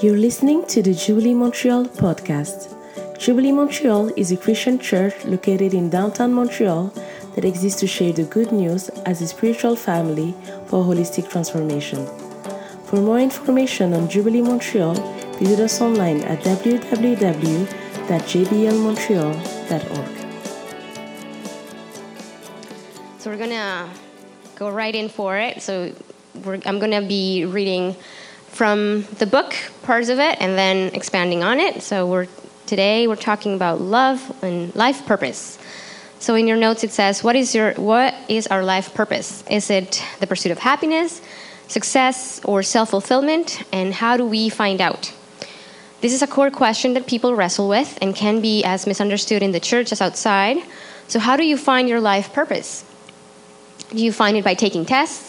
You're listening to the Jubilee Montreal podcast. Jubilee Montreal is a Christian church located in downtown Montreal that exists to share the good news as a spiritual family for holistic transformation. For more information on Jubilee Montreal, visit us online at www.jblmontreal.org. So we're gonna go right in for it. So I'm gonna be reading from the book, parts of it, and then expanding on it. So we're today we're talking about love and life purpose. So in your notes it says, "What is your what is our life purpose? Is it the pursuit of happiness, success, or self-fulfillment? And how do we find out?" This is a core question that people wrestle with and can be as misunderstood in the church as outside. So how do you find your life purpose? Do you find it by taking tests?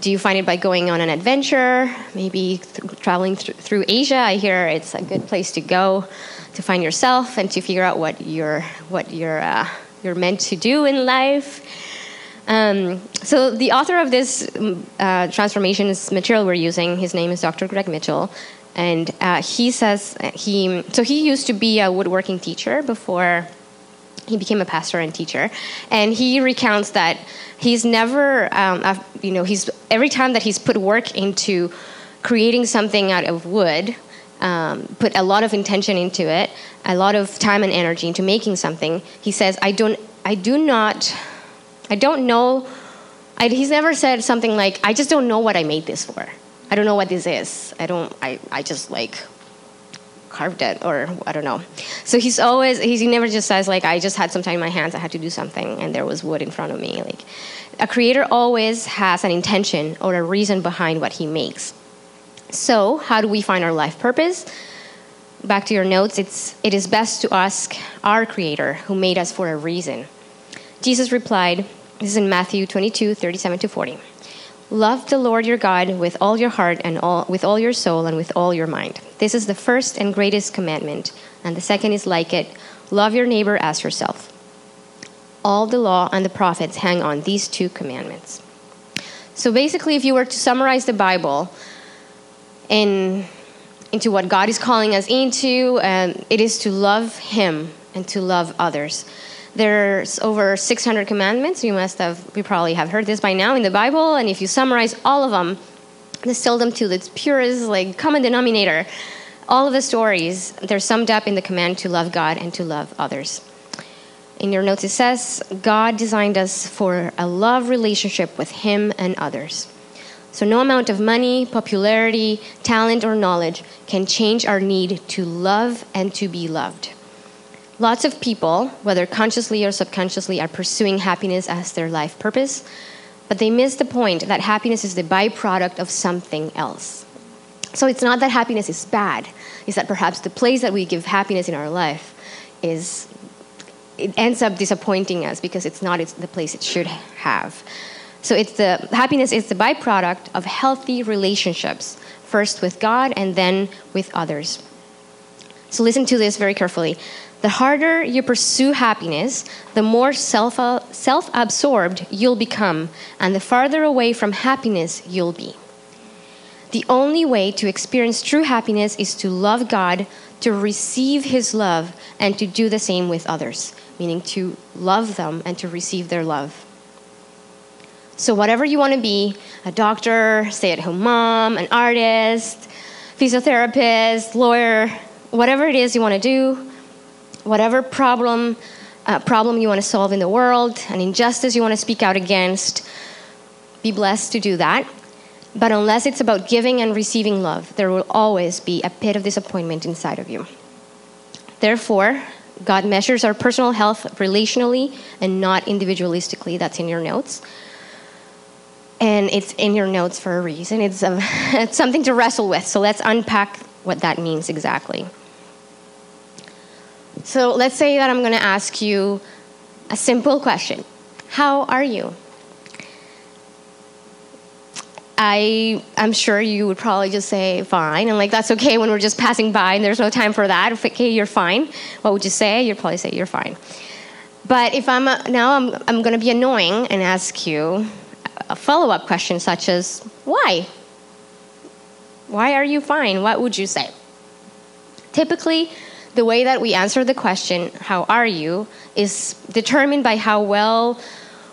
Do you find it by going on an adventure? Maybe th- traveling th- through Asia. I hear it's a good place to go to find yourself and to figure out what you're what you're uh, you're meant to do in life. Um, so the author of this uh, transformations material we're using, his name is Dr. Greg Mitchell, and uh, he says he so he used to be a woodworking teacher before he became a pastor and teacher. And he recounts that he's never um, you know he's every time that he's put work into creating something out of wood um, put a lot of intention into it a lot of time and energy into making something he says i don't i do not i don't know I, he's never said something like i just don't know what i made this for. I don't know what this is. I don't i, I just like carved it or I don't know. So he's always he's, he never just says like I just had some time in my hands I had to do something and there was wood in front of me like a creator always has an intention or a reason behind what he makes. So, how do we find our life purpose? Back to your notes, it's it is best to ask our creator who made us for a reason. Jesus replied, this is in Matthew 22, 37 to 40. Love the Lord your God with all your heart and all, with all your soul and with all your mind. This is the first and greatest commandment, and the second is like it love your neighbor as yourself. All the law and the prophets hang on these two commandments. So basically, if you were to summarize the Bible in, into what God is calling us into, um, it is to love Him and to love others. There's over 600 commandments. You must have, we probably have heard this by now in the Bible. And if you summarize all of them, distill them to its purest, like common denominator, all of the stories they're summed up in the command to love God and to love others. In your notes, it says God designed us for a love relationship with Him and others. So, no amount of money, popularity, talent, or knowledge can change our need to love and to be loved. Lots of people, whether consciously or subconsciously, are pursuing happiness as their life purpose, but they miss the point that happiness is the byproduct of something else. So it's not that happiness is bad, it's that perhaps the place that we give happiness in our life is it ends up disappointing us because it's not the place it should have. So it's the happiness is the byproduct of healthy relationships, first with God and then with others. So listen to this very carefully. The harder you pursue happiness, the more self absorbed you'll become, and the farther away from happiness you'll be. The only way to experience true happiness is to love God, to receive His love, and to do the same with others, meaning to love them and to receive their love. So, whatever you want to be a doctor, stay at home mom, an artist, physiotherapist, lawyer, whatever it is you want to do, whatever problem, uh, problem you want to solve in the world, an injustice you want to speak out against, be blessed to do that. But unless it's about giving and receiving love, there will always be a pit of disappointment inside of you. Therefore, God measures our personal health relationally and not individualistically. That's in your notes. And it's in your notes for a reason. It's, a, it's something to wrestle with. So let's unpack what that means exactly. So let's say that I'm going to ask you a simple question How are you? I, I'm sure you would probably just say fine, and like that's okay when we're just passing by and there's no time for that. If okay, you're fine. What would you say? You'd probably say you're fine. But if I'm a, now I'm, I'm going to be annoying and ask you a follow up question such as why? Why are you fine? What would you say? Typically, the way that we answer the question, How are you? is determined by how well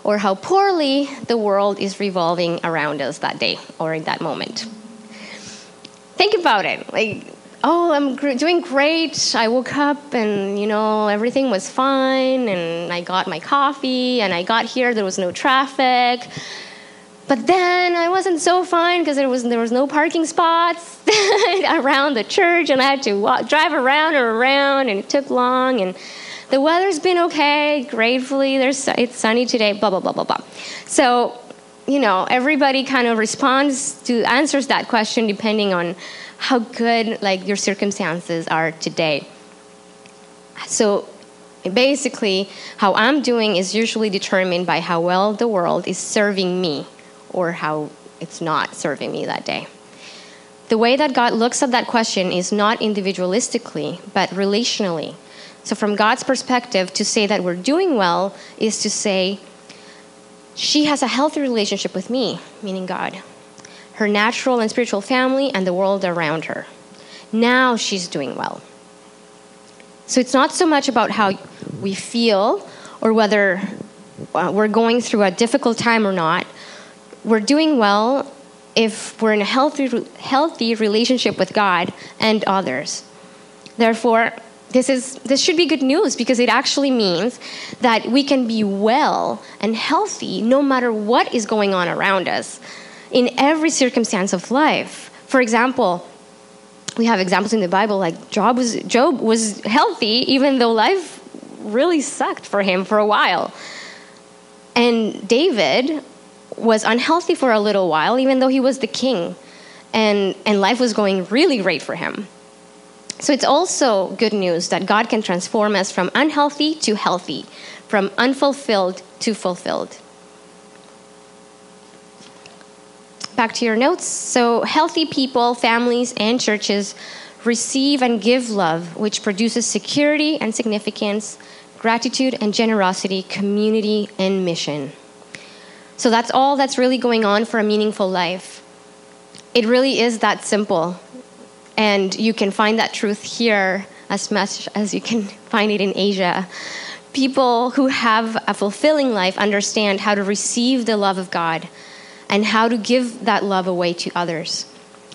or how poorly the world is revolving around us that day or in that moment. Think about it. Like, oh, I'm gr- doing great. I woke up and, you know, everything was fine, and I got my coffee, and I got here, there was no traffic. But then I wasn't so fine because there was, there was no parking spots around the church, and I had to walk, drive around and around, and it took long. And the weather's been okay, gratefully. There's, it's sunny today, blah, blah, blah, blah, blah. So, you know, everybody kind of responds to, answers that question depending on how good, like, your circumstances are today. So, basically, how I'm doing is usually determined by how well the world is serving me or how it's not serving me that day. The way that God looks at that question is not individualistically, but relationally. So, from God's perspective, to say that we're doing well is to say, she has a healthy relationship with me, meaning God, her natural and spiritual family, and the world around her. Now she's doing well. So, it's not so much about how we feel or whether uh, we're going through a difficult time or not, we're doing well if we're in a healthy, healthy relationship with God and others. Therefore, this, is, this should be good news because it actually means that we can be well and healthy no matter what is going on around us in every circumstance of life. For example, we have examples in the Bible like Job was, Job was healthy even though life really sucked for him for a while. And David was unhealthy for a little while, even though he was the king, and, and life was going really great for him. So it's also good news that God can transform us from unhealthy to healthy, from unfulfilled to fulfilled. Back to your notes. So, healthy people, families, and churches receive and give love, which produces security and significance, gratitude and generosity, community and mission. So that's all that's really going on for a meaningful life. It really is that simple. And you can find that truth here as much as you can find it in Asia. People who have a fulfilling life understand how to receive the love of God and how to give that love away to others.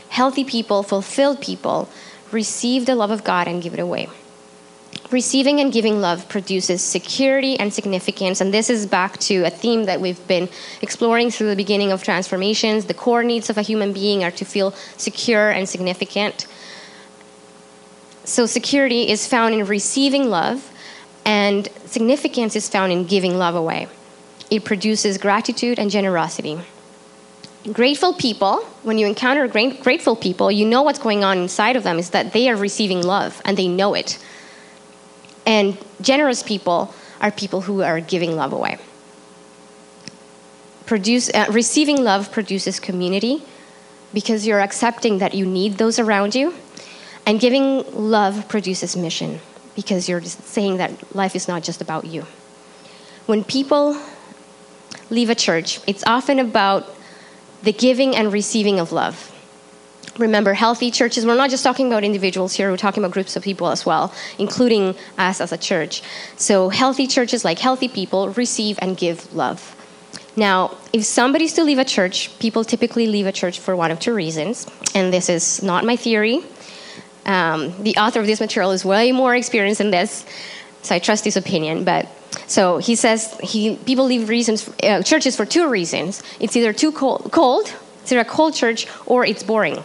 Healthy people, fulfilled people, receive the love of God and give it away. Receiving and giving love produces security and significance. And this is back to a theme that we've been exploring through the beginning of transformations. The core needs of a human being are to feel secure and significant. So, security is found in receiving love, and significance is found in giving love away. It produces gratitude and generosity. Grateful people, when you encounter grateful people, you know what's going on inside of them is that they are receiving love and they know it. And generous people are people who are giving love away. Produce, uh, receiving love produces community because you're accepting that you need those around you. And giving love produces mission because you're saying that life is not just about you. When people leave a church, it's often about the giving and receiving of love remember healthy churches we're not just talking about individuals here we're talking about groups of people as well including us as a church. So healthy churches like healthy people receive and give love. Now if somebody's to leave a church people typically leave a church for one of two reasons and this is not my theory. Um, the author of this material is way more experienced in this so i trust his opinion but so he says he people leave reasons uh, churches for two reasons. It's either too cold, cold it's either a cold church or it's boring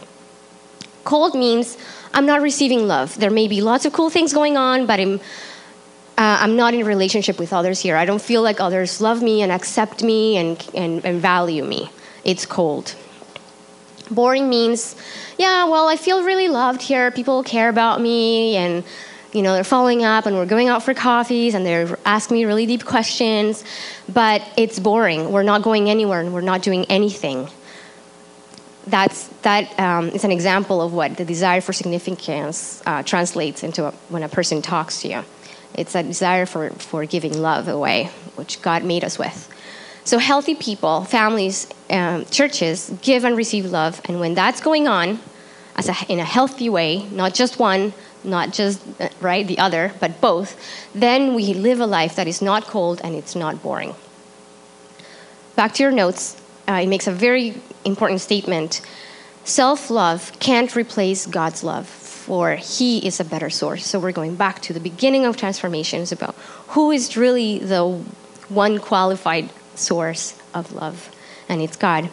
Cold means I'm not receiving love. There may be lots of cool things going on, but I'm, uh, I'm not in a relationship with others here. I don't feel like others love me and accept me and, and, and value me. It's cold. Boring means, yeah, well, I feel really loved here. People care about me and you know, they're following up and we're going out for coffees and they're asking me really deep questions, but it's boring. We're not going anywhere and we're not doing anything that's, that um, is an example of what the desire for significance uh, translates into a, when a person talks to you. It's a desire for, for giving love away, which God made us with. So, healthy people, families, um, churches give and receive love, and when that's going on, as a, in a healthy way, not just one, not just uh, right the other, but both, then we live a life that is not cold and it's not boring. Back to your notes, uh, it makes a very important statement. Self love can't replace God's love, for He is a better source. So we're going back to the beginning of transformation. It's about who is really the one qualified source of love, and it's God.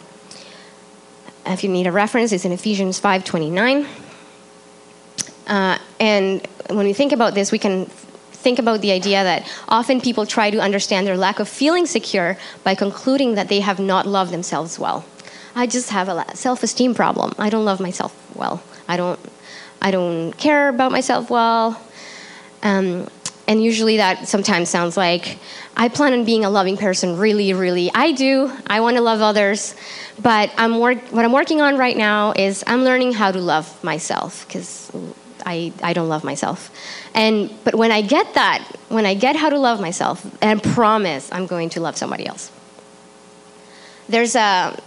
If you need a reference, it's in Ephesians 5:29. Uh, and when we think about this, we can think about the idea that often people try to understand their lack of feeling secure by concluding that they have not loved themselves well. I just have a self-esteem problem. I don't love myself well. I don't. I don't care about myself well. Um, and usually that sometimes sounds like I plan on being a loving person. Really, really, I do. I want to love others, but I'm what I'm working on right now is I'm learning how to love myself because I, I don't love myself. And but when I get that, when I get how to love myself, and promise I'm going to love somebody else. There's a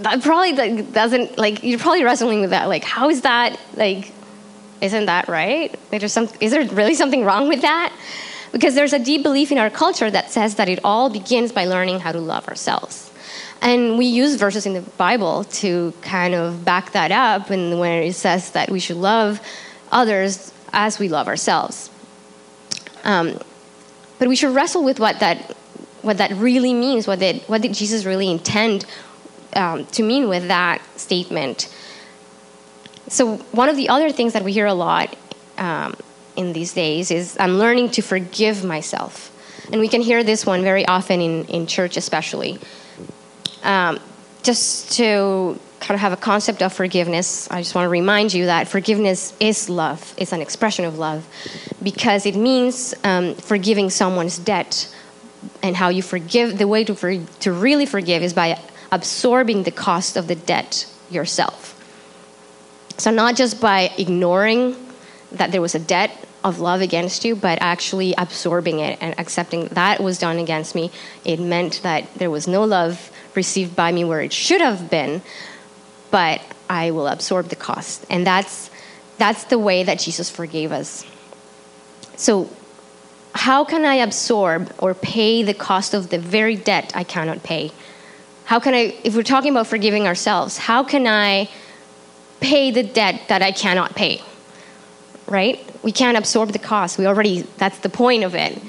that probably doesn't like you're probably wrestling with that. Like, how is that like? Isn't that right? There's some, is there really something wrong with that? Because there's a deep belief in our culture that says that it all begins by learning how to love ourselves. And we use verses in the Bible to kind of back that up, and where it says that we should love others as we love ourselves. Um, but we should wrestle with what that, what that really means. What did, what did Jesus really intend um, to mean with that statement? So, one of the other things that we hear a lot um, in these days is I'm learning to forgive myself. And we can hear this one very often in, in church, especially. Um, just to kind of have a concept of forgiveness, I just want to remind you that forgiveness is love. It's an expression of love because it means um, forgiving someone's debt. And how you forgive, the way to, for, to really forgive is by absorbing the cost of the debt yourself. So, not just by ignoring that there was a debt of love against you, but actually absorbing it and accepting that was done against me. It meant that there was no love received by me where it should have been, but I will absorb the cost. And that's, that's the way that Jesus forgave us. So, how can I absorb or pay the cost of the very debt I cannot pay? How can I, if we're talking about forgiving ourselves, how can I pay the debt that I cannot pay? Right? We can't absorb the cost. We already, that's the point of it.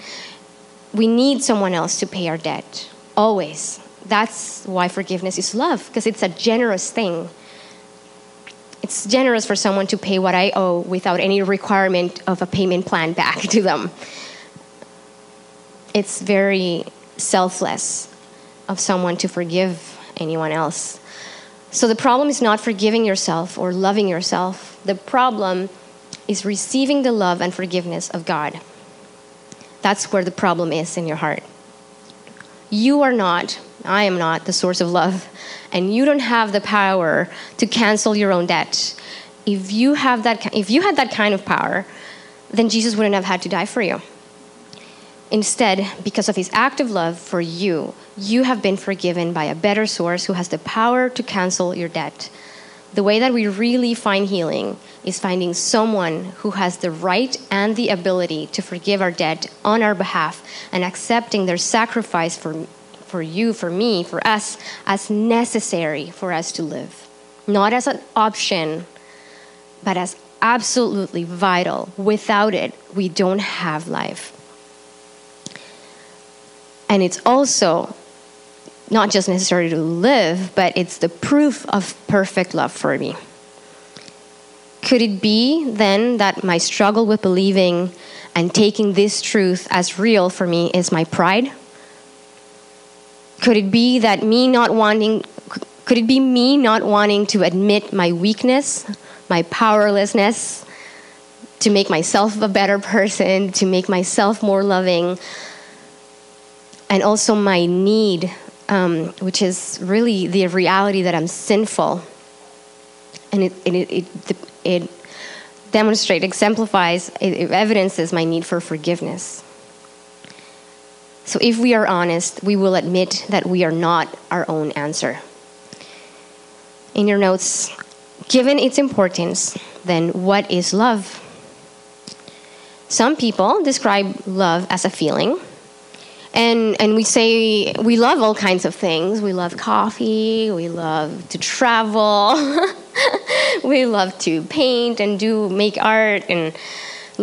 We need someone else to pay our debt, always that's why forgiveness is love, because it's a generous thing. It's generous for someone to pay what I owe without any requirement of a payment plan back to them. It's very selfless of someone to forgive anyone else. So the problem is not forgiving yourself or loving yourself. The problem is receiving the love and forgiveness of God. That's where the problem is in your heart. You are not I am not the source of love, and you don't have the power to cancel your own debt. If you have that, if you had that kind of power, then Jesus wouldn't have had to die for you. Instead, because of his act of love for you, you have been forgiven by a better source who has the power to cancel your debt. The way that we really find healing is finding someone who has the right and the ability to forgive our debt on our behalf and accepting their sacrifice for for you, for me, for us, as necessary for us to live. Not as an option, but as absolutely vital. Without it, we don't have life. And it's also not just necessary to live, but it's the proof of perfect love for me. Could it be then that my struggle with believing and taking this truth as real for me is my pride? Could it be that me not wanting, could it be me not wanting to admit my weakness, my powerlessness, to make myself a better person, to make myself more loving, and also my need, um, which is really the reality that I'm sinful. And it, it, it, it, it demonstrates, exemplifies, it evidences my need for forgiveness. So if we are honest, we will admit that we are not our own answer. In your notes, given its importance, then what is love? Some people describe love as a feeling. And, and we say we love all kinds of things. We love coffee, we love to travel, we love to paint and do make art, and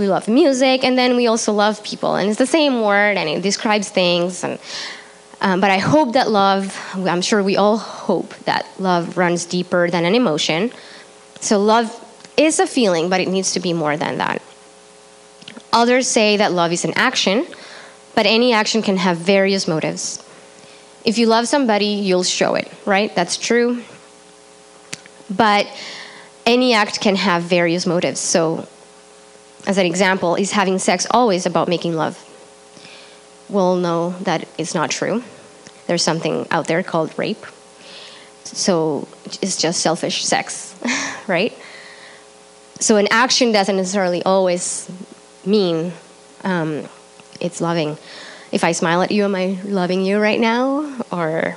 we love music, and then we also love people. And it's the same word, and it describes things. And, um, but I hope that love, I'm sure we all hope that love runs deeper than an emotion. So love is a feeling, but it needs to be more than that. Others say that love is an action, but any action can have various motives. If you love somebody, you'll show it, right? That's true. But any act can have various motives. So, as an example, is having sex always about making love? We'll know that it's not true. There's something out there called rape. So, it's just selfish sex, right? So, an action doesn't necessarily always mean um, it's loving. If I smile at you, am I loving you right now? Or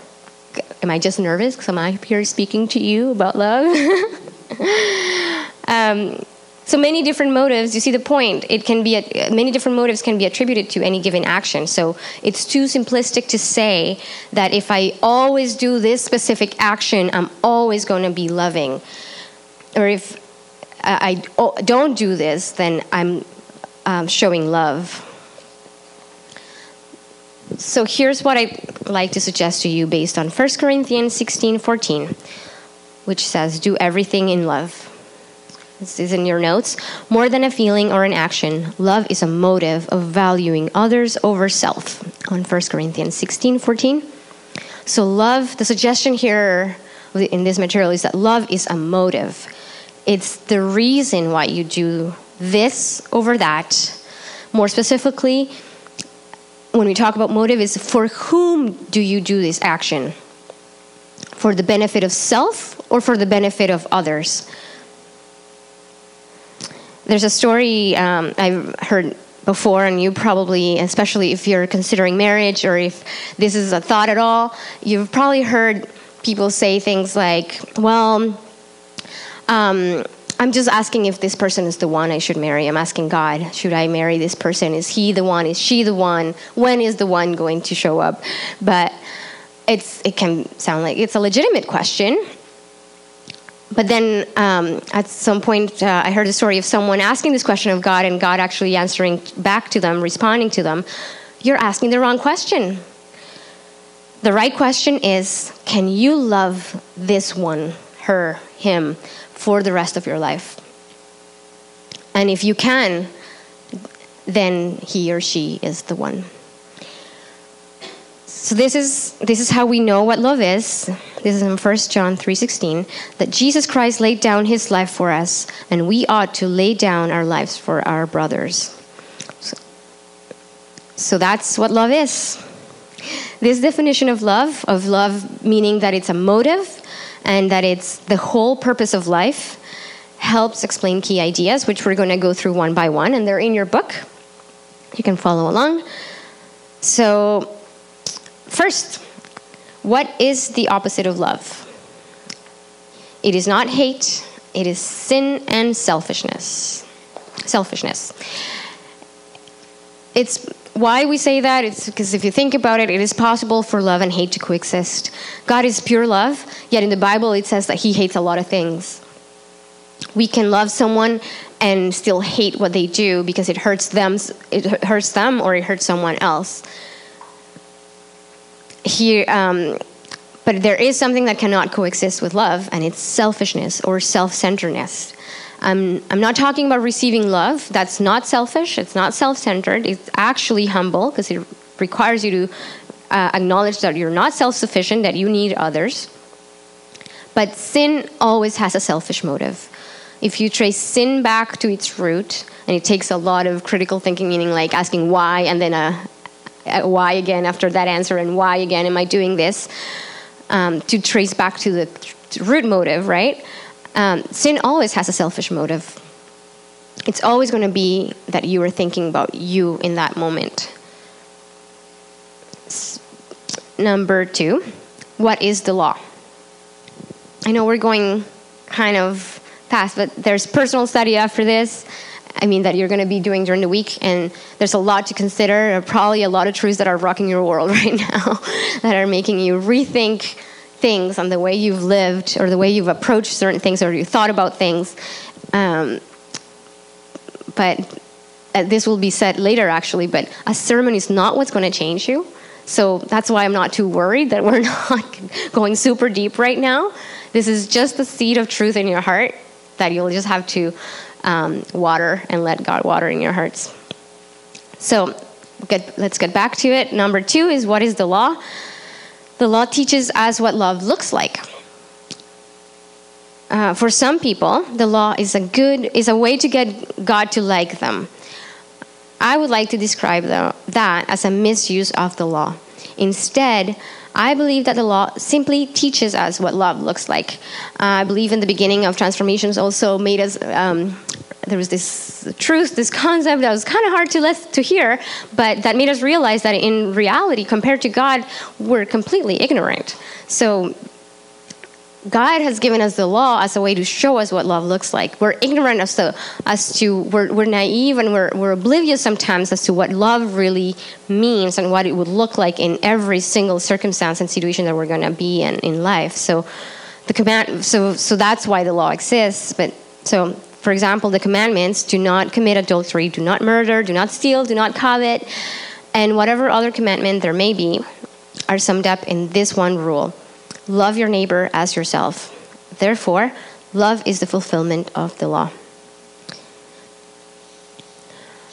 am I just nervous because I'm here speaking to you about love? um, so many different motives. You see the point. It can be many different motives can be attributed to any given action. So it's too simplistic to say that if I always do this specific action, I'm always going to be loving, or if I, I don't do this, then I'm um, showing love. So here's what I'd like to suggest to you based on 1 Corinthians 16 14, which says, Do everything in love. This is in your notes. More than a feeling or an action, love is a motive of valuing others over self. On 1 Corinthians 16 14. So, love, the suggestion here in this material is that love is a motive. It's the reason why you do this over that. More specifically, when we talk about motive, is for whom do you do this action? For the benefit of self or for the benefit of others? There's a story um, I've heard before, and you probably, especially if you're considering marriage or if this is a thought at all, you've probably heard people say things like, well, um, I'm just asking if this person is the one I should marry. I'm asking God, should I marry this person? Is he the one? Is she the one? When is the one going to show up? But it's it can sound like it's a legitimate question. But then um, at some point, uh, I heard a story of someone asking this question of God and God actually answering back to them, responding to them. You're asking the wrong question. The right question is Can you love this one, her, him? for the rest of your life. And if you can, then he or she is the one. So this is this is how we know what love is. This is in 1 John 3:16 that Jesus Christ laid down his life for us and we ought to lay down our lives for our brothers. So, so that's what love is. This definition of love, of love meaning that it's a motive and that it's the whole purpose of life, helps explain key ideas, which we're going to go through one by one, and they're in your book. You can follow along. So, first, what is the opposite of love? It is not hate, it is sin and selfishness. Selfishness. It's why we say that it's because if you think about it, it is possible for love and hate to coexist. God is pure love, yet in the Bible it says that He hates a lot of things. We can love someone and still hate what they do because it hurts them, it hurts them, or it hurts someone else. Here, um, but there is something that cannot coexist with love, and it's selfishness or self-centeredness. I'm, I'm not talking about receiving love. That's not selfish. It's not self centered. It's actually humble because it requires you to uh, acknowledge that you're not self sufficient, that you need others. But sin always has a selfish motive. If you trace sin back to its root, and it takes a lot of critical thinking, meaning like asking why and then a why again after that answer, and why again am I doing this, um, to trace back to the root motive, right? Um, sin always has a selfish motive. It's always going to be that you are thinking about you in that moment. Number two, what is the law? I know we're going kind of fast, but there's personal study after this. I mean, that you're going to be doing during the week, and there's a lot to consider. Probably a lot of truths that are rocking your world right now, that are making you rethink things on the way you've lived or the way you've approached certain things or you thought about things. Um, but uh, this will be said later, actually. But a sermon is not what's going to change you. So that's why I'm not too worried that we're not going super deep right now. This is just the seed of truth in your heart that you'll just have to um, water and let God water in your hearts. So get, let's get back to it. Number two is what is the law? The law teaches us what love looks like. Uh, for some people, the law is a good is a way to get God to like them. I would like to describe the, that as a misuse of the law. Instead, I believe that the law simply teaches us what love looks like. Uh, I believe in the beginning of transformations also made us. Um, there was this truth, this concept that was kind of hard to let, to hear, but that made us realize that in reality, compared to God, we're completely ignorant. So God has given us the law as a way to show us what love looks like. We're ignorant as to, as to we're, we're naive and we're, we're oblivious sometimes as to what love really means and what it would look like in every single circumstance and situation that we're going to be in in life. So, the command, so, so that's why the law exists. But so, for example, the commandments: do not commit adultery, do not murder, do not steal, do not covet, and whatever other commandment there may be, are summed up in this one rule Love your neighbor as yourself. Therefore, love is the fulfillment of the law.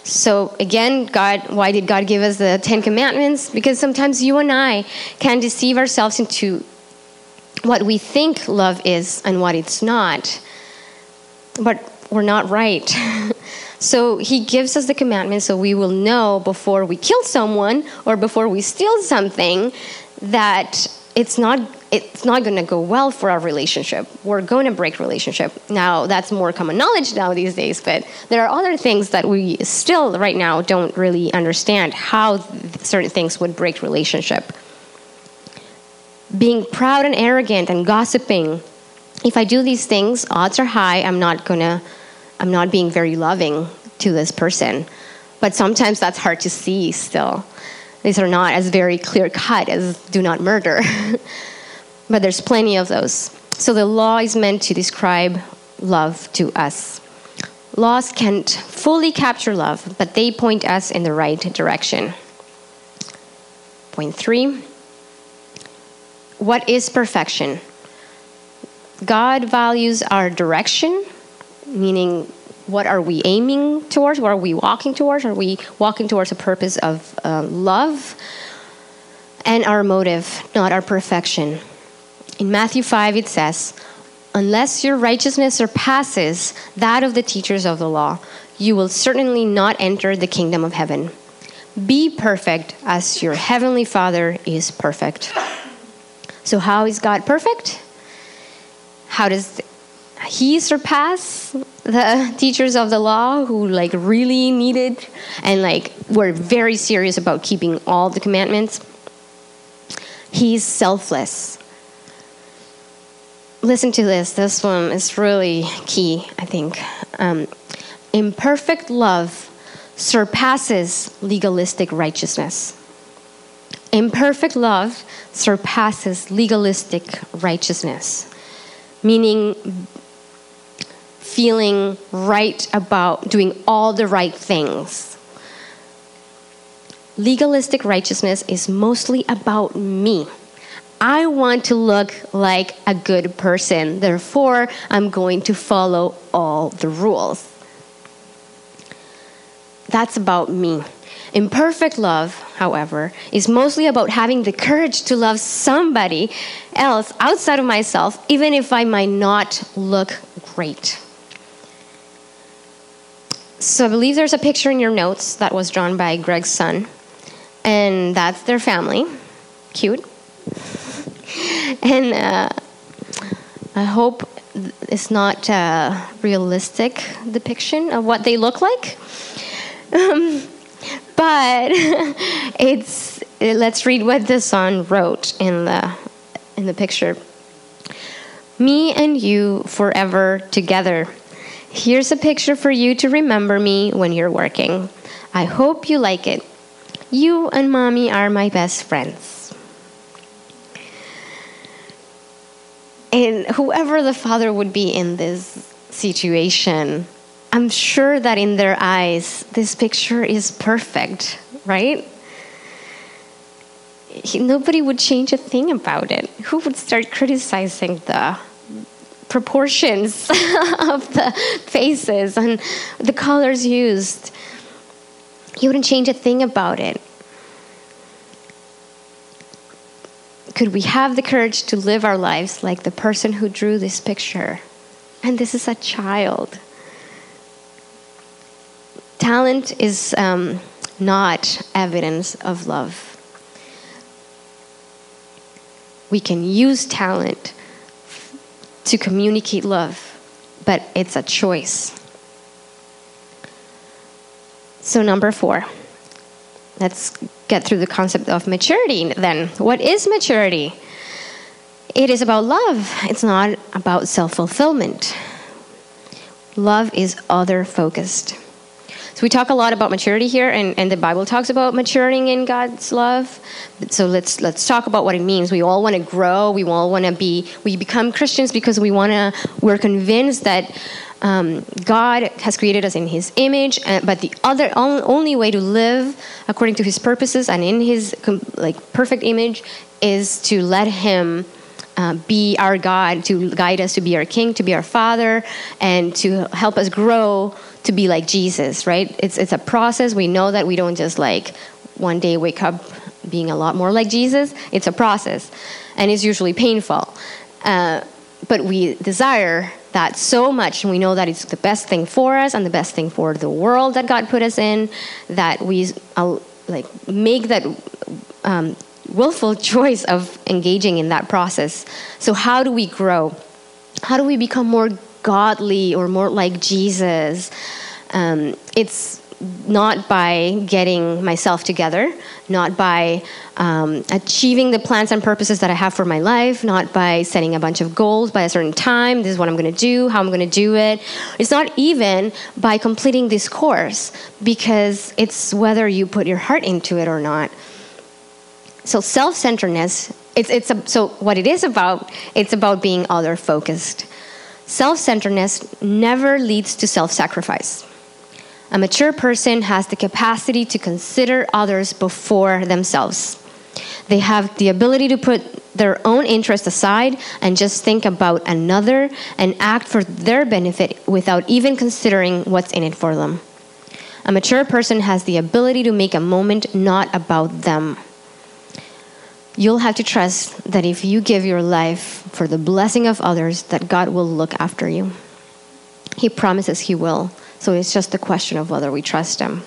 So, again, God, why did God give us the Ten Commandments? Because sometimes you and I can deceive ourselves into what we think love is and what it's not. But we're not right. so, He gives us the commandment so we will know before we kill someone or before we steal something that it's not it's not going to go well for our relationship. We're going to break relationship. Now, that's more common knowledge now these days, but there are other things that we still right now don't really understand how certain things would break relationship. Being proud and arrogant and gossiping. If I do these things, odds are high I'm not going to I'm not being very loving to this person. But sometimes that's hard to see still. These are not as very clear cut as do not murder. but there's plenty of those. So the law is meant to describe love to us. Laws can't fully capture love, but they point us in the right direction. Point three What is perfection? God values our direction, meaning what are we aiming towards? What are we walking towards? Are we walking towards a purpose of uh, love? And our motive, not our perfection. In Matthew 5, it says, Unless your righteousness surpasses that of the teachers of the law, you will certainly not enter the kingdom of heaven. Be perfect as your heavenly Father is perfect. So, how is God perfect? How does he surpass the teachers of the law who like really needed and like were very serious about keeping all the commandments. He's selfless. Listen to this. This one is really key i think. Um, imperfect love surpasses legalistic righteousness. Imperfect love surpasses legalistic righteousness meaning feeling right about doing all the right things. Legalistic righteousness is mostly about me. I want to look like a good person, therefore, I'm going to follow all the rules. That's about me. Imperfect love, however, is mostly about having the courage to love somebody else outside of myself, even if I might not look great. So I believe there's a picture in your notes that was drawn by Greg's son, and that's their family. Cute. and uh, I hope it's not a realistic depiction of what they look like. Um, but it's let's read what the son wrote in the in the picture. Me and you forever together. Here's a picture for you to remember me when you're working. I hope you like it. You and mommy are my best friends. And whoever the father would be in this situation, I'm sure that in their eyes, this picture is perfect, right? Nobody would change a thing about it. Who would start criticizing the proportions of the faces and the colors used? He wouldn't change a thing about it. Could we have the courage to live our lives like the person who drew this picture? And this is a child. Talent is um, not evidence of love. We can use talent to communicate love, but it's a choice. So, number four, let's get through the concept of maturity then. What is maturity? It is about love, it's not about self fulfillment. Love is other focused. So we talk a lot about maturity here, and, and the Bible talks about maturing in God's love. So let's let's talk about what it means. We all want to grow. We all want to be. We become Christians because we want to. We're convinced that um, God has created us in His image, uh, but the other only way to live according to His purposes and in His like perfect image is to let Him. Uh, be our God, to guide us, to be our King, to be our Father, and to help us grow to be like Jesus, right? It's, it's a process. We know that we don't just like one day wake up being a lot more like Jesus. It's a process, and it's usually painful. Uh, but we desire that so much, and we know that it's the best thing for us and the best thing for the world that God put us in, that we uh, like make that um, willful choice of engaging in that process. So, how do we grow? How do we become more godly or more like Jesus? Um, it's not by getting myself together, not by um, achieving the plans and purposes that I have for my life, not by setting a bunch of goals by a certain time. This is what I'm going to do, how I'm going to do it. It's not even by completing this course because it's whether you put your heart into it or not. So self centeredness. It's, it's a, so what it is about it's about being other focused self-centeredness never leads to self-sacrifice a mature person has the capacity to consider others before themselves. They have the ability to put their own interests aside and just think about another and act for their benefit without even considering what's in it for them. A mature person has the ability to make a moment not about them. You'll have to trust that if you give your life for the blessing of others, that God will look after you. He promises He will. So it's just a question of whether we trust Him.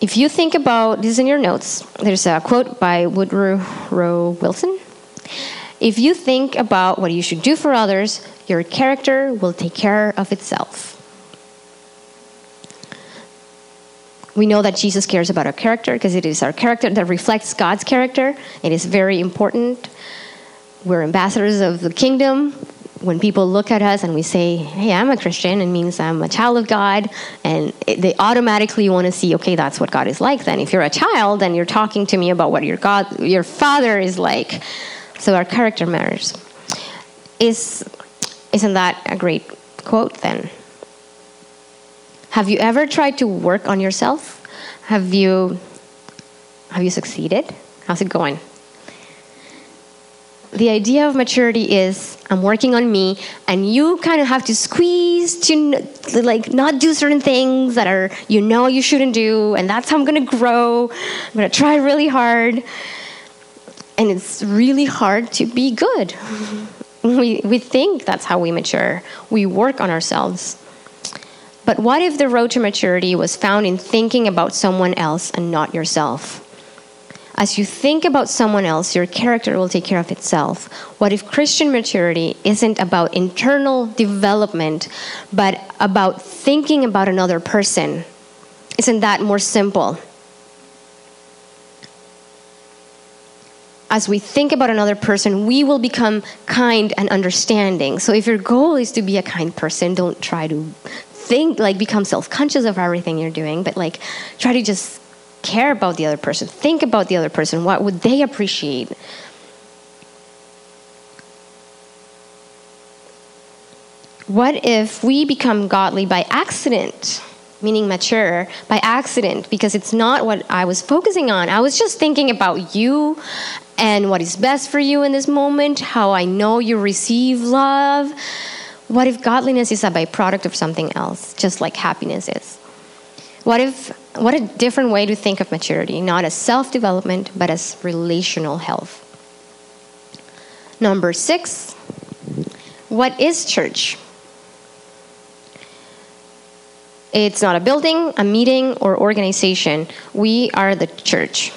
If you think about this in your notes, there's a quote by Woodrow Wilson. If you think about what you should do for others, your character will take care of itself. We know that Jesus cares about our character because it is our character that reflects God's character. It is very important. We're ambassadors of the kingdom when people look at us and we say, hey, I'm a Christian, it means I'm a child of God, and it, they automatically want to see, okay, that's what God is like then. If you're a child, then you're talking to me about what your God, your father is like. So our character matters. Is, isn't that a great quote then? Have you ever tried to work on yourself? Have you, have you succeeded? How's it going? the idea of maturity is I'm working on me, and you kind of have to squeeze to like not do certain things that are you know you shouldn't do, and that's how I'm gonna grow. I'm gonna try really hard, and it's really hard to be good. we we think that's how we mature. We work on ourselves. But what if the road to maturity was found in thinking about someone else and not yourself? As you think about someone else, your character will take care of itself. What if Christian maturity isn't about internal development, but about thinking about another person? Isn't that more simple? as we think about another person, we will become kind and understanding. So if your goal is to be a kind person, don't try to think like become self-conscious of everything you're doing, but like try to just care about the other person. Think about the other person. What would they appreciate? What if we become godly by accident? Meaning mature by accident because it's not what I was focusing on. I was just thinking about you and what is best for you in this moment, how I know you receive love. What if godliness is a byproduct of something else, just like happiness is? What if what a different way to think of maturity, not as self-development, but as relational health. Number 6, what is church? It's not a building, a meeting, or organization. We are the church.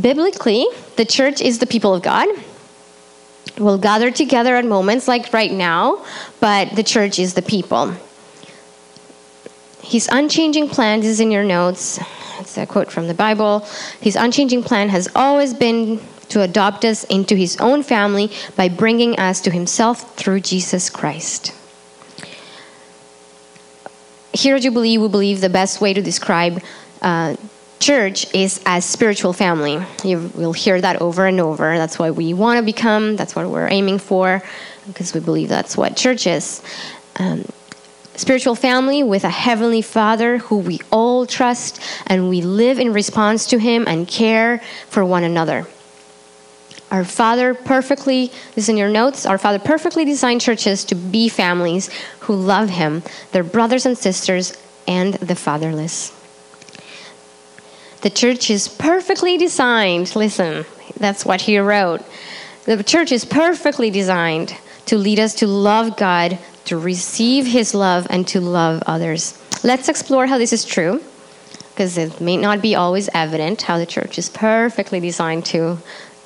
Biblically, the church is the people of God. We'll gather together at moments like right now, but the church is the people. His unchanging plan, is in your notes, it's a quote from the Bible. His unchanging plan has always been to adopt us into his own family by bringing us to himself through Jesus Christ here at Jubilee, we believe the best way to describe uh, church is a spiritual family. You will hear that over and over. That's what we want to become. That's what we're aiming for, because we believe that's what church is. Um, spiritual family with a heavenly Father who we all trust, and we live in response to Him and care for one another. Our Father perfectly, this is in your notes, our Father perfectly designed churches to be families who love Him, their brothers and sisters, and the fatherless. The church is perfectly designed, listen, that's what he wrote. The church is perfectly designed to lead us to love God, to receive His love, and to love others. Let's explore how this is true, because it may not be always evident how the church is perfectly designed to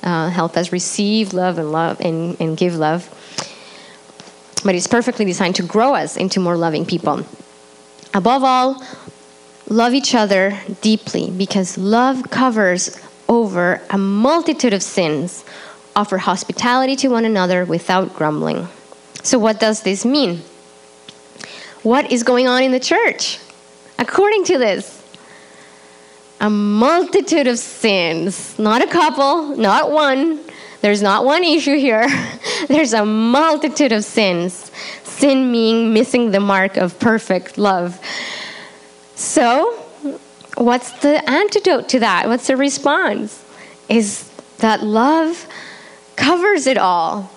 uh, help us receive love and love and, and give love. But it's perfectly designed to grow us into more loving people. Above all, love each other deeply because love covers over a multitude of sins. Offer hospitality to one another without grumbling. So, what does this mean? What is going on in the church? According to this, a multitude of sins. Not a couple, not one. There's not one issue here. There's a multitude of sins. Sin meaning missing the mark of perfect love. So, what's the antidote to that? What's the response? Is that love covers it all.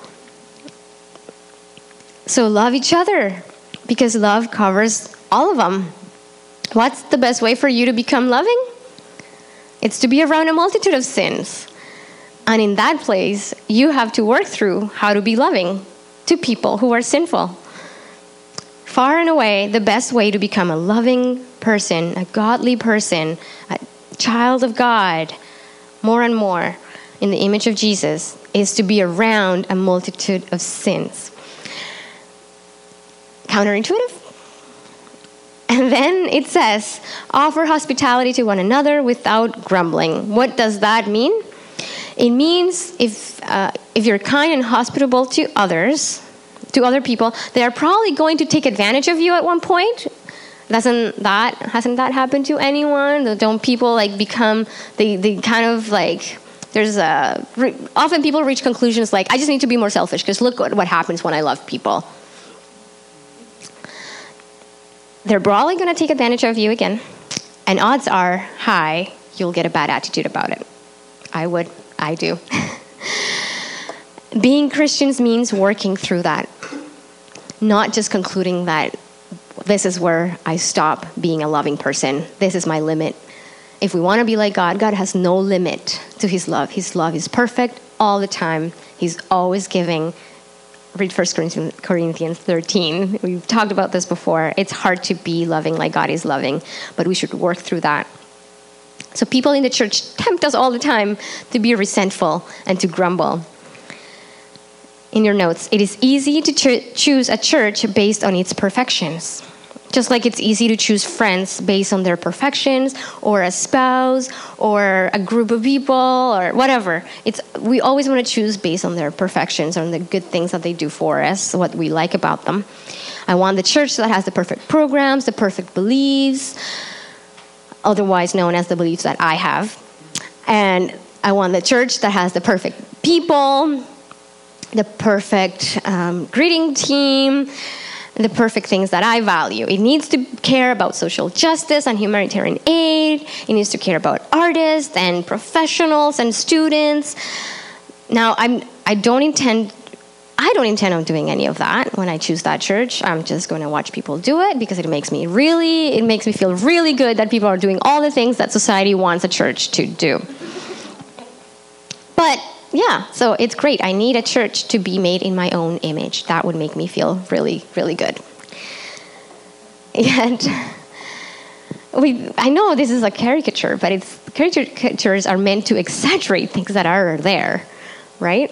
So, love each other because love covers all of them. What's the best way for you to become loving? It's to be around a multitude of sins. And in that place, you have to work through how to be loving to people who are sinful. Far and away, the best way to become a loving person, a godly person, a child of God, more and more in the image of Jesus, is to be around a multitude of sins. Counterintuitive? And then it says, offer hospitality to one another without grumbling. What does that mean? It means if, uh, if you're kind and hospitable to others, to other people, they are probably going to take advantage of you at one point. Doesn't that hasn't that happened to anyone? Don't people like become they they kind of like there's a often people reach conclusions like I just need to be more selfish because look what, what happens when I love people they're probably going to take advantage of you again. And odds are high you'll get a bad attitude about it. I would, I do. Being Christians means working through that, not just concluding that this is where I stop being a loving person, this is my limit. If we want to be like God, God has no limit to his love. His love is perfect all the time, He's always giving read 1 Corinthians 13. We've talked about this before. It's hard to be loving like God is loving, but we should work through that. So people in the church tempt us all the time to be resentful and to grumble. In your notes, it is easy to cho- choose a church based on its perfections. Just like it's easy to choose friends based on their perfections, or a spouse, or a group of people, or whatever. It's we always want to choose based on their perfections, on the good things that they do for us, what we like about them. I want the church that has the perfect programs, the perfect beliefs, otherwise known as the beliefs that I have, and I want the church that has the perfect people, the perfect um, greeting team the perfect things that I value. It needs to care about social justice and humanitarian aid. It needs to care about artists and professionals and students. Now, I'm, I don't intend. I don't intend on doing any of that when I choose that church. I'm just going to watch people do it because it makes me really, it makes me feel really good that people are doing all the things that society wants a church to do. But yeah, so it's great. I need a church to be made in my own image. That would make me feel really, really good. And we, I know this is a caricature, but it's caricatures are meant to exaggerate things that are there, right?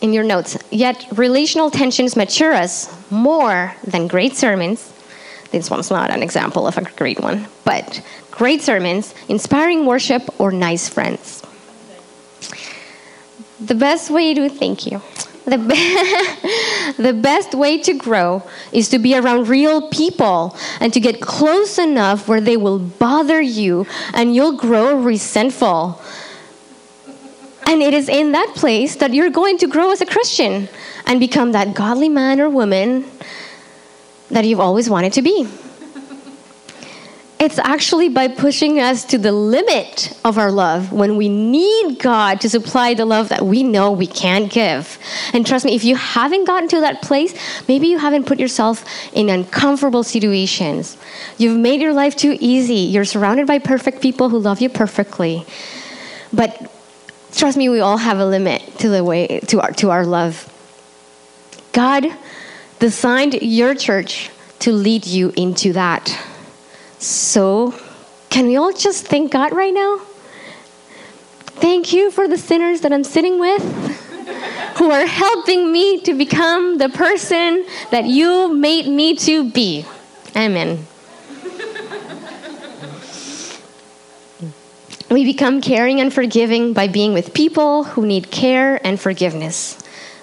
In your notes, yet relational tensions mature us more than great sermons. This one's not an example of a great one, but great sermons, inspiring worship, or nice friends. The best way to thank you. The, be- the best way to grow is to be around real people and to get close enough where they will bother you and you'll grow resentful. And it is in that place that you're going to grow as a Christian and become that godly man or woman that you've always wanted to be. It's actually by pushing us to the limit of our love when we need God to supply the love that we know we can't give. And trust me, if you haven't gotten to that place, maybe you haven't put yourself in uncomfortable situations. You've made your life too easy. You're surrounded by perfect people who love you perfectly. But trust me, we all have a limit to the way to our to our love. God designed your church to lead you into that. So, can we all just thank God right now? Thank you for the sinners that I'm sitting with who are helping me to become the person that you made me to be. Amen. We become caring and forgiving by being with people who need care and forgiveness,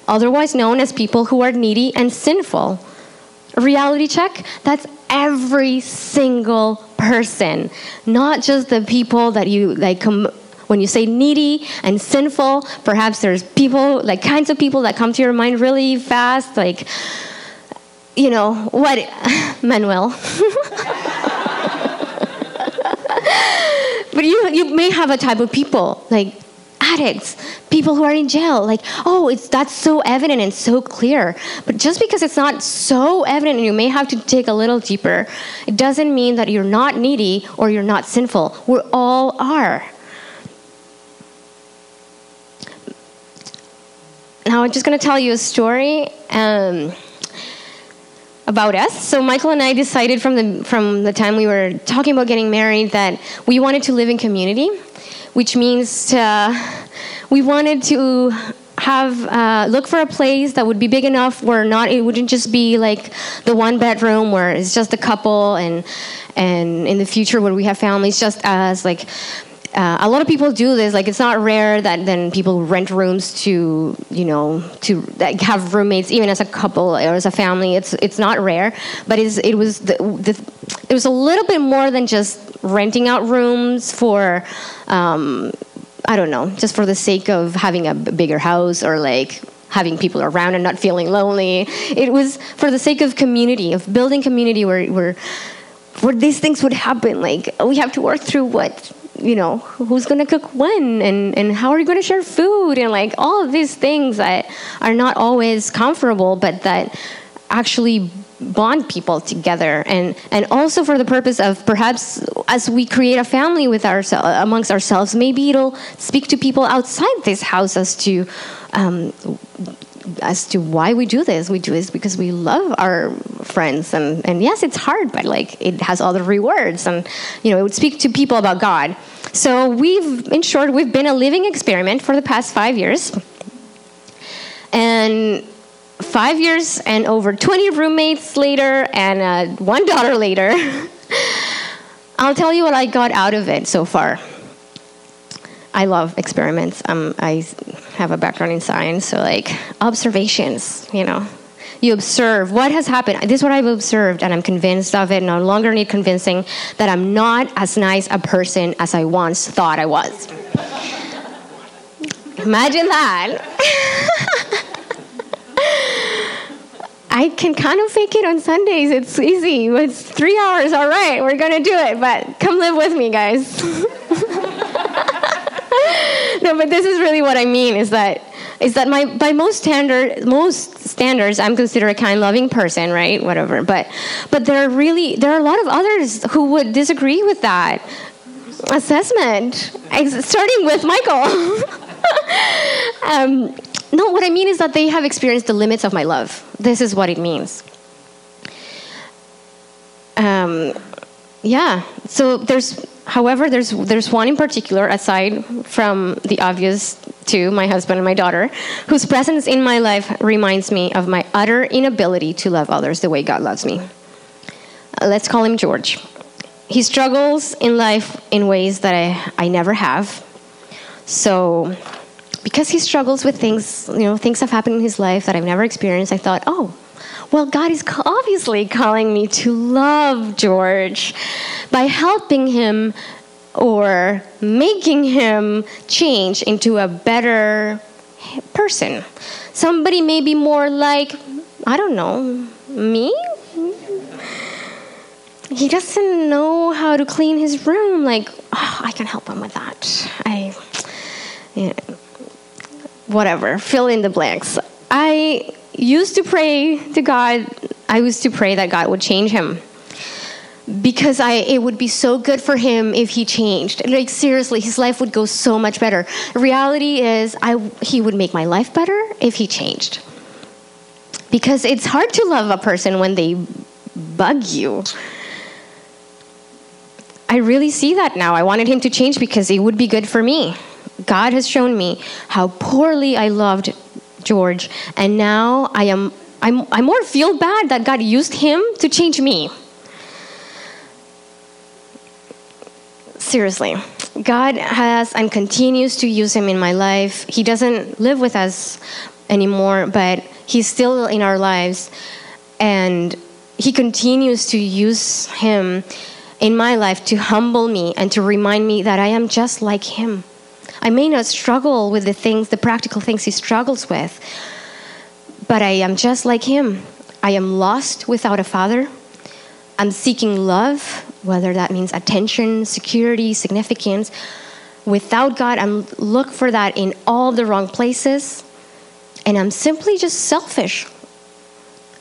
otherwise known as people who are needy and sinful. reality check that's every single person, not just the people that you like. Com- when you say needy and sinful, perhaps there's people, like kinds of people that come to your mind really fast, like, you know, what, Manuel. but you, you may have a type of people, like addicts, people who are in jail. Like, oh, it's that's so evident and so clear. But just because it's not so evident and you may have to dig a little deeper, it doesn't mean that you're not needy or you're not sinful. We all are. Now, I'm just going to tell you a story. Um, about us. So Michael and I decided from the from the time we were talking about getting married that we wanted to live in community which means to, we wanted to have uh, look for a place that would be big enough where not it wouldn't just be like the one bedroom where it's just a couple and and in the future where we have families just as like uh, a lot of people do this like it's not rare that then people rent rooms to you know to like, have roommates even as a couple or as a family it's it's not rare but it's, it was the, the, it was a little bit more than just renting out rooms for um, I don't know, just for the sake of having a bigger house or like having people around and not feeling lonely. It was for the sake of community, of building community where where where these things would happen. Like we have to work through what you know who's going to cook when and, and how are you going to share food and like all of these things that are not always comfortable but that actually bond people together. And and also for the purpose of perhaps as we create a family with ourselves amongst ourselves maybe it'll speak to people outside this house as to um, as to why we do this we do this because we love our friends. And and yes it's hard but like it has other rewards. And you know it would speak to people about god. So we've in short we've been a living experiment for the past five years. And five years and over 20 roommates later and uh, one daughter later, I'll tell you what I got out of it so far. I love experiments. Um, I have a background in science, so like observations, you know. You observe what has happened. This is what I've observed, and I'm convinced of it. No longer need convincing that I'm not as nice a person as I once thought I was. Imagine that. I can kind of fake it on Sundays. It's easy. It's three hours. All right, we're going to do it. But come live with me, guys. no, but this is really what I mean is that is that my by most standard most standards I'm considered a kind loving person, right? Whatever. But but there are really there are a lot of others who would disagree with that assessment. Starting with Michael. um, no, what I mean is that they have experienced the limits of my love. This is what it means. Um, yeah. So there's, however, there's there's one in particular, aside from the obvious two, my husband and my daughter, whose presence in my life reminds me of my utter inability to love others the way God loves me. Uh, let's call him George. He struggles in life in ways that I, I never have. So because he struggles with things, you know, things have happened in his life that I've never experienced, I thought, oh, well, God is obviously calling me to love George by helping him or making him change into a better person. Somebody maybe more like, I don't know, me? He doesn't know how to clean his room. Like, oh, I can help him with that. I, yeah whatever, fill in the blanks. I used to pray to God, I used to pray that God would change him. Because I, it would be so good for him if he changed. Like seriously, his life would go so much better. Reality is, I, he would make my life better if he changed. Because it's hard to love a person when they bug you. I really see that now. I wanted him to change because it would be good for me. God has shown me how poorly I loved George, and now I am I'm, I more feel bad that God used him to change me. Seriously, God has and continues to use him in my life. He doesn't live with us anymore, but he's still in our lives, and he continues to use him in my life to humble me and to remind me that I am just like him. I may not struggle with the things, the practical things he struggles with, but I am just like him. I am lost without a father. I'm seeking love, whether that means attention, security, significance. Without God, I'm look for that in all the wrong places. And I'm simply just selfish,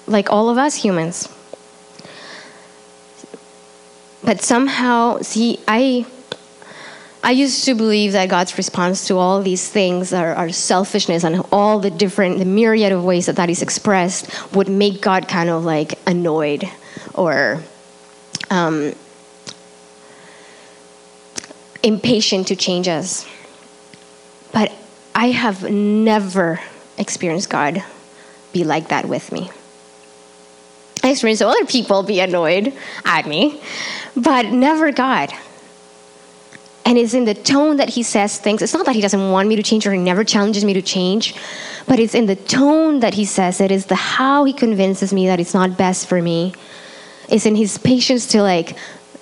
like all of us humans. But somehow, see, I I used to believe that God's response to all these things, our, our, selfishness, and all the different, the myriad of ways that that is expressed, would make God kind of like annoyed or um, impatient to change us. But I have never experienced God be like that with me. I experienced other people be annoyed at me, but never God. And it's in the tone that he says things. It's not that he doesn't want me to change or he never challenges me to change, but it's in the tone that he says it, is the how he convinces me that it's not best for me. It's in his patience to like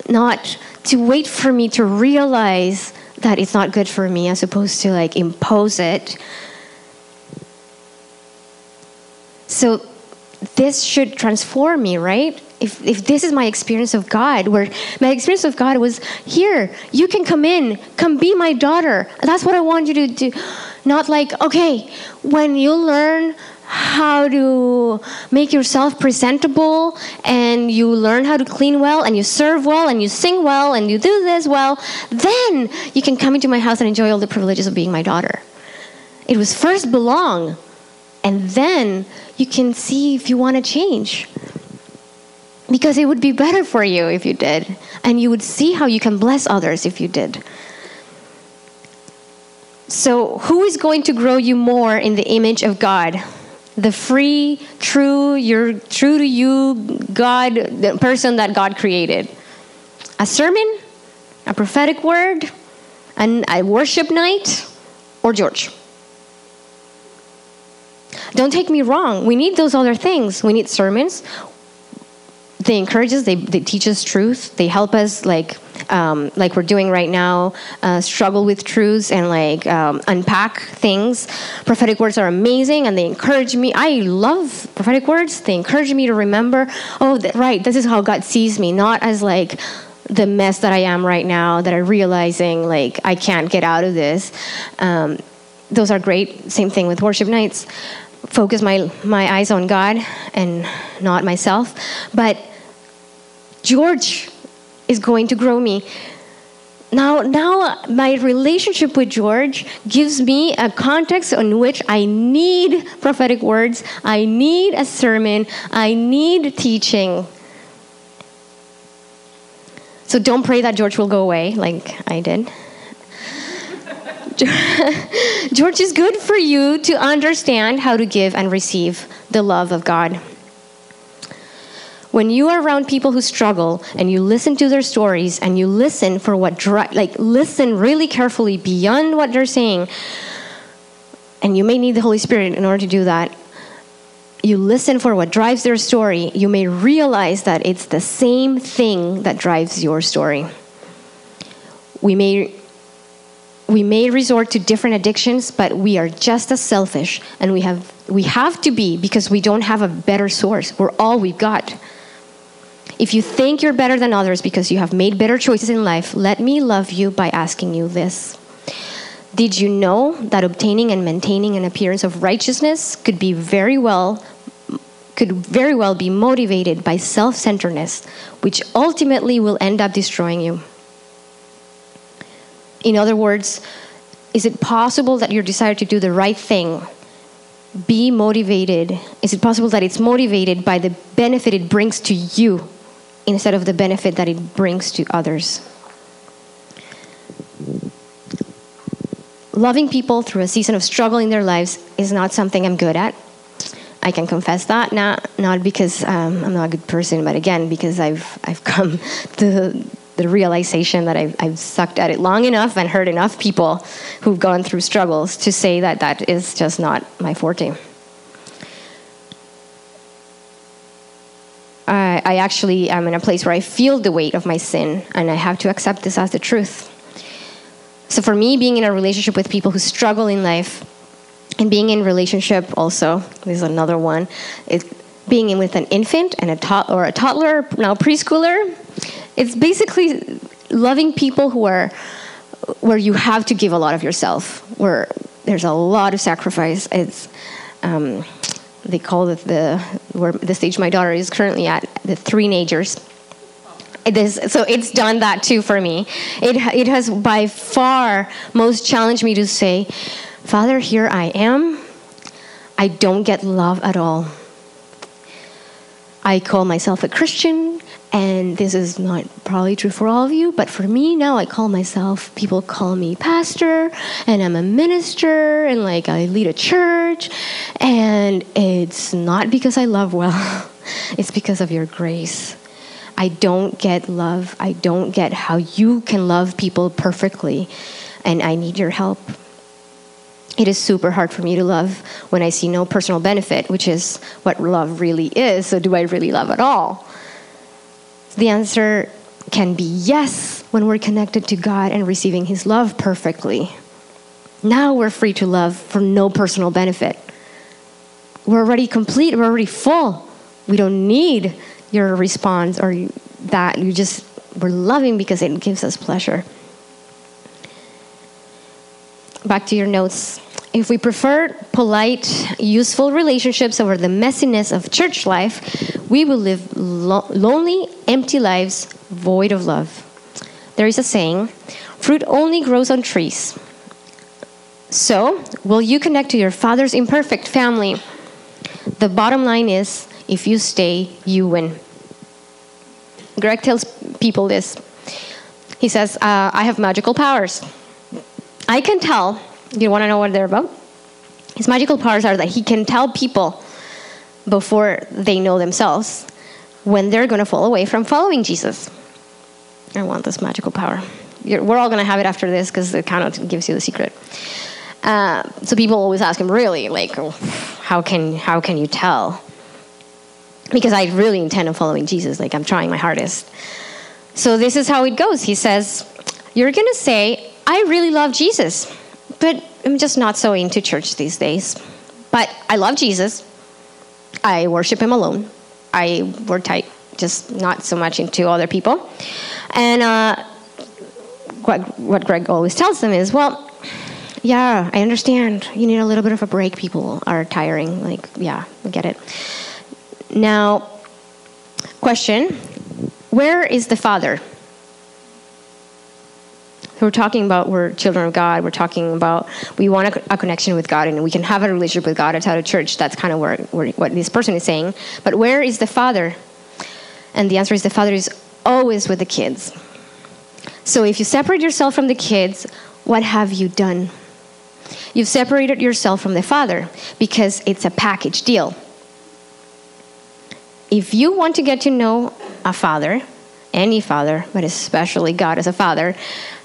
not to wait for me to realize that it's not good for me as opposed to like impose it. So this should transform me, right? If, if this is my experience of God, where my experience of God was here, you can come in, come be my daughter. That's what I want you to do. Not like, okay, when you learn how to make yourself presentable and you learn how to clean well and you serve well and you sing well and you do this well, then you can come into my house and enjoy all the privileges of being my daughter. It was first belong, and then you can see if you want to change because it would be better for you if you did. And you would see how you can bless others if you did. So, who is going to grow you more in the image of God? the free, true, you're true to you, God, the person that God created. A sermon, a prophetic word, and a worship night, or George. Don't take me wrong. We need those other things. We need sermons. They encourage us. They, they teach us truth. They help us, like um, like we're doing right now, uh, struggle with truths and like um, unpack things. Prophetic words are amazing, and they encourage me. I love prophetic words. They encourage me to remember. Oh, right. This is how God sees me, not as like the mess that I am right now. That I'm realizing like I can't get out of this. Um, those are great. Same thing with worship nights focus my, my eyes on God and not myself. But George is going to grow me. Now, now my relationship with George gives me a context in which I need prophetic words, I need a sermon, I need teaching. So don't pray that George will go away like I did. George is good for you to understand how to give and receive the love of God. When you are around people who struggle and you listen to their stories and you listen for what dri- like listen really carefully beyond what they're saying and you may need the Holy Spirit in order to do that. You listen for what drives their story, you may realize that it's the same thing that drives your story. We may we may resort to different addictions, but we are just as selfish, and we have we have to be because we don't have a better source. We're all we've got. If you think you're better than others because you have made better choices in life, let me love you by asking you this. Did you know that obtaining and maintaining an appearance of righteousness could be very well could very well be motivated by self-centeredness, which ultimately will end up destroying you? In other words, is it possible that your desire to do the right thing be motivated? Is it possible that it's motivated by the benefit it brings to you instead of the benefit that it brings to others? Loving people through a season of struggle in their lives is not something I'm good at. I can confess that, not, not because um, I'm not a good person, but again, because I've, I've come to the realization that I've, I've sucked at it long enough and hurt enough people who've gone through struggles to say that that is just not my forte. I, actually am in a place where I feel the weight of my sin and I have to accept this as the truth. So for me, being in a relationship with people who struggle in life and being in relationship also, this is another one, is being in with an infant and a tot- or a toddler, now preschooler, it's basically loving people who are where you have to give a lot of yourself, where there's a lot of sacrifice. It's um, they call it the where the stage my daughter is currently at the three nagers. So it's done that too for me. It it has by far most challenged me to say, Father, here I am. I don't get love at all. I call myself a Christian and this is not probably true for all of you, but for me now, I call myself, people call me pastor, and I'm a minister, and like I lead a church. And it's not because I love well, it's because of your grace. I don't get love. I don't get how you can love people perfectly, and I need your help. It is super hard for me to love when I see no personal benefit, which is what love really is. So, do I really love at all? The answer can be yes when we're connected to God and receiving His love perfectly. Now we're free to love for no personal benefit. We're already complete, we're already full. We don't need your response or that. You just, we're loving because it gives us pleasure. Back to your notes. If we prefer polite, useful relationships over the messiness of church life, we will live lo- lonely, empty lives void of love. There is a saying fruit only grows on trees. So, will you connect to your father's imperfect family? The bottom line is if you stay, you win. Greg tells people this. He says, uh, I have magical powers. I can tell you want to know what they're about? His magical powers are that he can tell people before they know themselves when they're going to fall away from following Jesus. I want this magical power. You're, we're all going to have it after this because the count gives you the secret. Uh, so people always ask him, really, like, how can how can you tell? Because I really intend on following Jesus. Like I'm trying my hardest. So this is how it goes. He says, "You're going to say, I really love Jesus, but I'm just not so into church these days. But I love Jesus. I worship Him alone. I work tight, just not so much into other people." And uh, what what Greg always tells them is, well yeah, I understand. You need a little bit of a break. People are tiring. Like, yeah, I get it. Now, question Where is the Father? We're talking about we're children of God. We're talking about we want a, a, connection with God and we can have a relationship with God outside of church. That's kind of where, where, what this person is saying. But where is the Father? And the answer is the Father is always with the kids. So if you separate yourself from the kids, what have you done? You've separated yourself from the Father because it's a package deal. If you want to get to know a father, any father, but especially God as a father,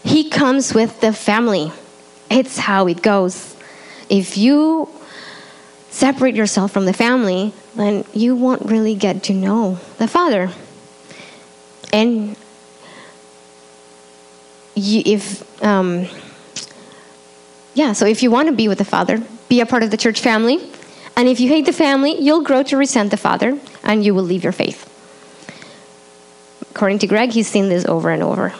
he comes with the family. It's how it goes. If you separate yourself from the family, then you won't really get to know the father. And you, if um, yeah, so if you want to be with the Father, be a part of the church family. And if you hate the family, you'll grow to resent the Father and you will leave your faith. According to Greg, he's seen this over and over.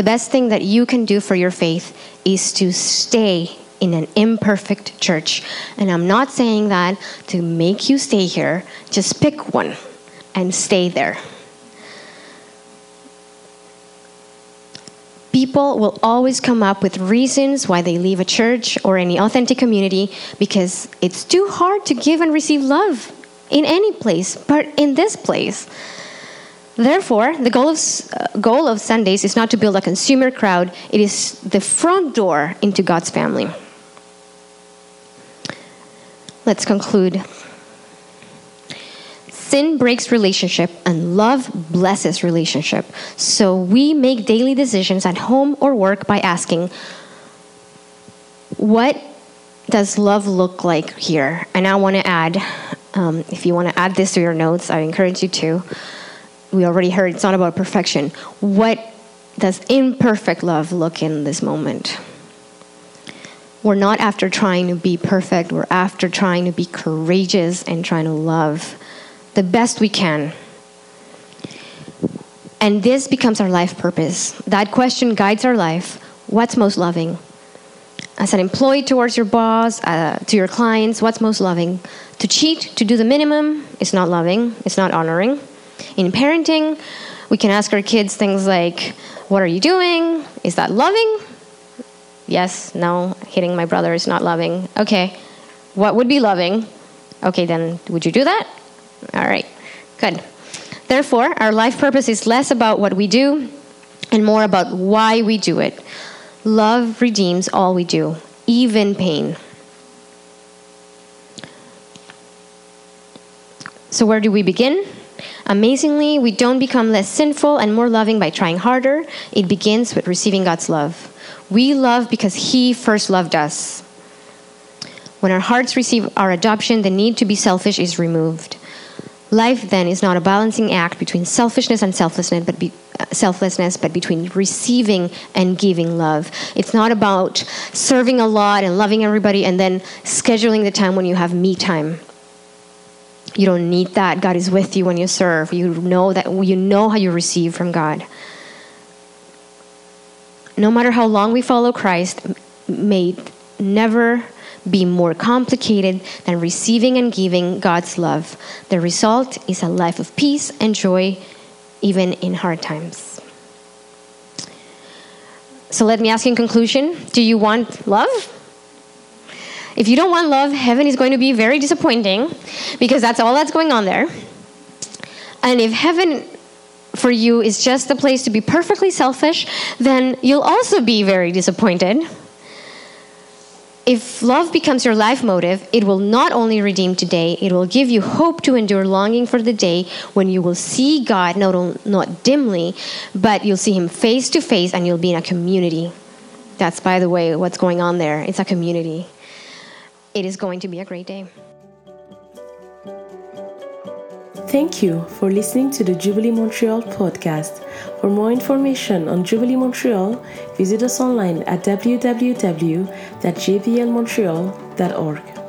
The best thing that you can do for your faith is to stay in an imperfect church. And I'm not saying that to make you stay here, just pick one and stay there. People will always come up with reasons why they leave a church or any authentic community because it's too hard to give and receive love in any place, but in this place. Therefore, the goal of, uh, goal of Sundays is not to build a consumer crowd, it is the front door into God's family. Let's conclude. Sin breaks relationship and love blesses relationship. So we make daily decisions at home or work by asking, What does love look like here? And I want to add, um, if you want to add this to your notes, I encourage you to. We already heard it's not about perfection. What does imperfect love look in this moment? We're not after trying to be perfect, we're after trying to be courageous and trying to love the best we can. And this becomes our life purpose. That question guides our life. What's most loving? As an employee towards your boss, uh, to your clients, what's most loving? To cheat, to do the minimum, is not loving, it's not honoring. In parenting, we can ask our kids things like, What are you doing? Is that loving? Yes, no, hitting my brother is not loving. Okay, what would be loving? Okay, then would you do that? All right, good. Therefore, our life purpose is less about what we do and more about why we do it. Love redeems all we do, even pain. So, where do we begin? Amazingly, we don't become less sinful and more loving by trying harder. It begins with receiving God's love. We love because He first loved us. When our hearts receive our adoption, the need to be selfish is removed. Life then is not a balancing act between selfishness and selflessness, but be, uh, selflessness, but between receiving and giving love. It's not about serving a lot and loving everybody and then scheduling the time when you have me time. You don't need that. God is with you when you serve. You know that you know how you receive from God. No matter how long we follow Christ, may never be more complicated than receiving and giving God's love. The result is a life of peace and joy, even in hard times. So let me ask you in conclusion do you want love? If you don't want love, heaven is going to be very disappointing because that's all that's going on there. And if heaven for you is just the place to be perfectly selfish, then you'll also be very disappointed if love becomes your life motive, it will not only redeem today, it will give you hope to endure longing for the day when you will see God not, not dimly, but you'll see Him face to face and you'll be in a community. That's, by the way, what's going on there. It's a community. It is going to be a great day. Thank you for listening to the Jubilee Montreal podcast. For more information on Jubilee Montreal, visit us online at www.jblmontreal.org.